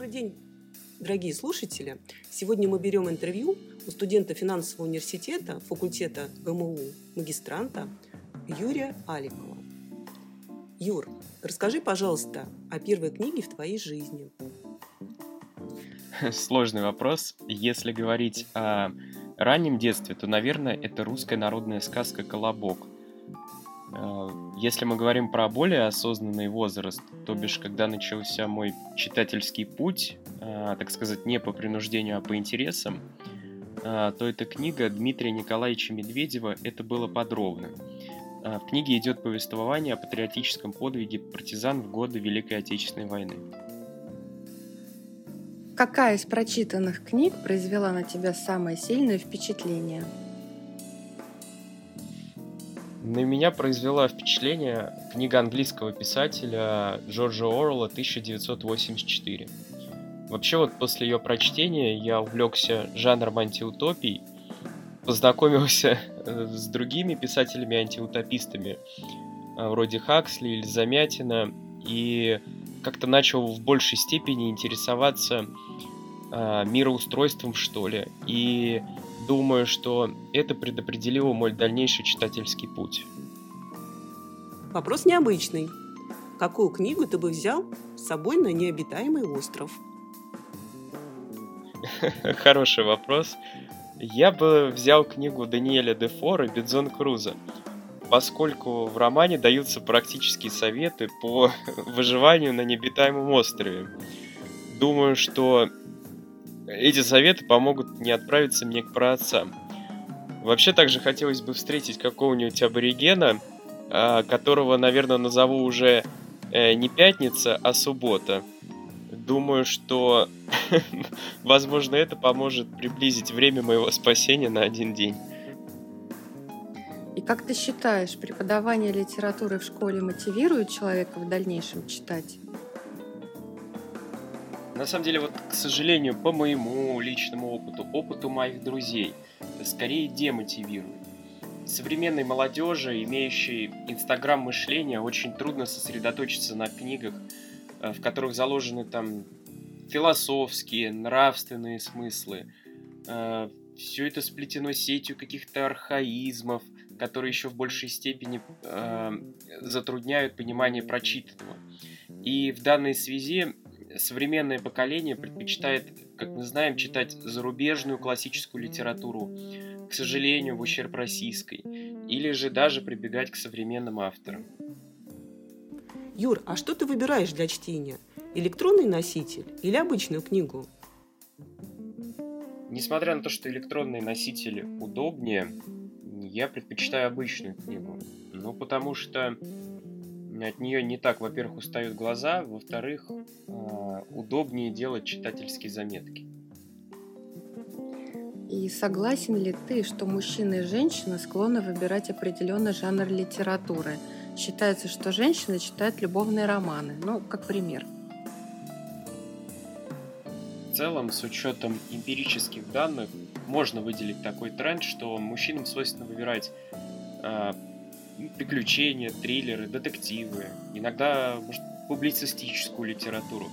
Добрый день, дорогие слушатели. Сегодня мы берем интервью у студента финансового университета, факультета МУ, магистранта Юрия Аликова. Юр, расскажи, пожалуйста, о первой книге в твоей жизни. Сложный вопрос. Если говорить о раннем детстве, то, наверное, это русская народная сказка «Колобок». Э, если мы говорим про более осознанный возраст, то бишь, когда начался мой читательский путь, э, так сказать, не по принуждению, а по интересам, э, то эта книга Дмитрия Николаевича Медведева «Это было подробно». В книге идет повествование о патриотическом подвиге партизан в годы Великой Отечественной войны. Какая из прочитанных книг произвела на тебя самое сильное впечатление? На меня произвела впечатление книга английского писателя Джорджа Орла «1984». Вообще вот после ее прочтения я увлекся жанром антиутопий, познакомился э, с другими писателями-антиутопистами, э, вроде Хаксли или Замятина, и как-то начал в большей степени интересоваться э, мироустройством, что ли. И думаю, что это предопределило мой дальнейший читательский путь. Вопрос необычный. Какую книгу ты бы взял с собой на необитаемый остров? Хороший вопрос. Я бы взял книгу Даниэля Дефора «Бедзон Круза», поскольку в романе даются практические советы по выживанию на необитаемом острове. Думаю, что эти советы помогут не отправиться мне к праотцам. Вообще также хотелось бы встретить какого-нибудь аборигена, а, которого, наверное, назову уже э, не пятница, а суббота. Думаю, что, возможно, это поможет приблизить время моего спасения на один день. И как ты считаешь, преподавание литературы в школе мотивирует человека в дальнейшем читать? На самом деле, вот, к сожалению, по моему личному опыту, опыту моих друзей, скорее демотивирует. Современной молодежи, имеющей инстаграм мышления, очень трудно сосредоточиться на книгах, э, в которых заложены там философские, нравственные смыслы. Э, Все это сплетено сетью каких-то архаизмов, которые еще в большей степени э, затрудняют понимание прочитанного. И в данной связи современное поколение предпочитает, как мы знаем, читать зарубежную классическую литературу, к сожалению, в ущерб российской, или же даже прибегать к современным авторам. Юр, а что ты выбираешь для чтения? Электронный носитель или обычную книгу? Несмотря на то, что электронные носители удобнее, я предпочитаю обычную книгу. Ну, потому что от нее не так, во-первых, устают глаза, во-вторых, а, удобнее делать читательские заметки. И согласен ли ты, что мужчины и женщины склонны выбирать определенный жанр литературы? Считается, что женщины читают любовные романы. Ну, как пример. В целом, с учетом эмпирических данных, можно выделить такой тренд, что мужчинам свойственно выбирать э, приключения, триллеры, детективы, иногда, может, публицистическую литературу.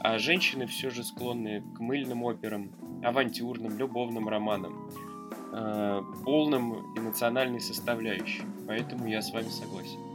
А женщины все же склонны к мыльным операм, авантюрным, любовным романам, э, полным эмоциональной составляющей. Поэтому я с вами согласен.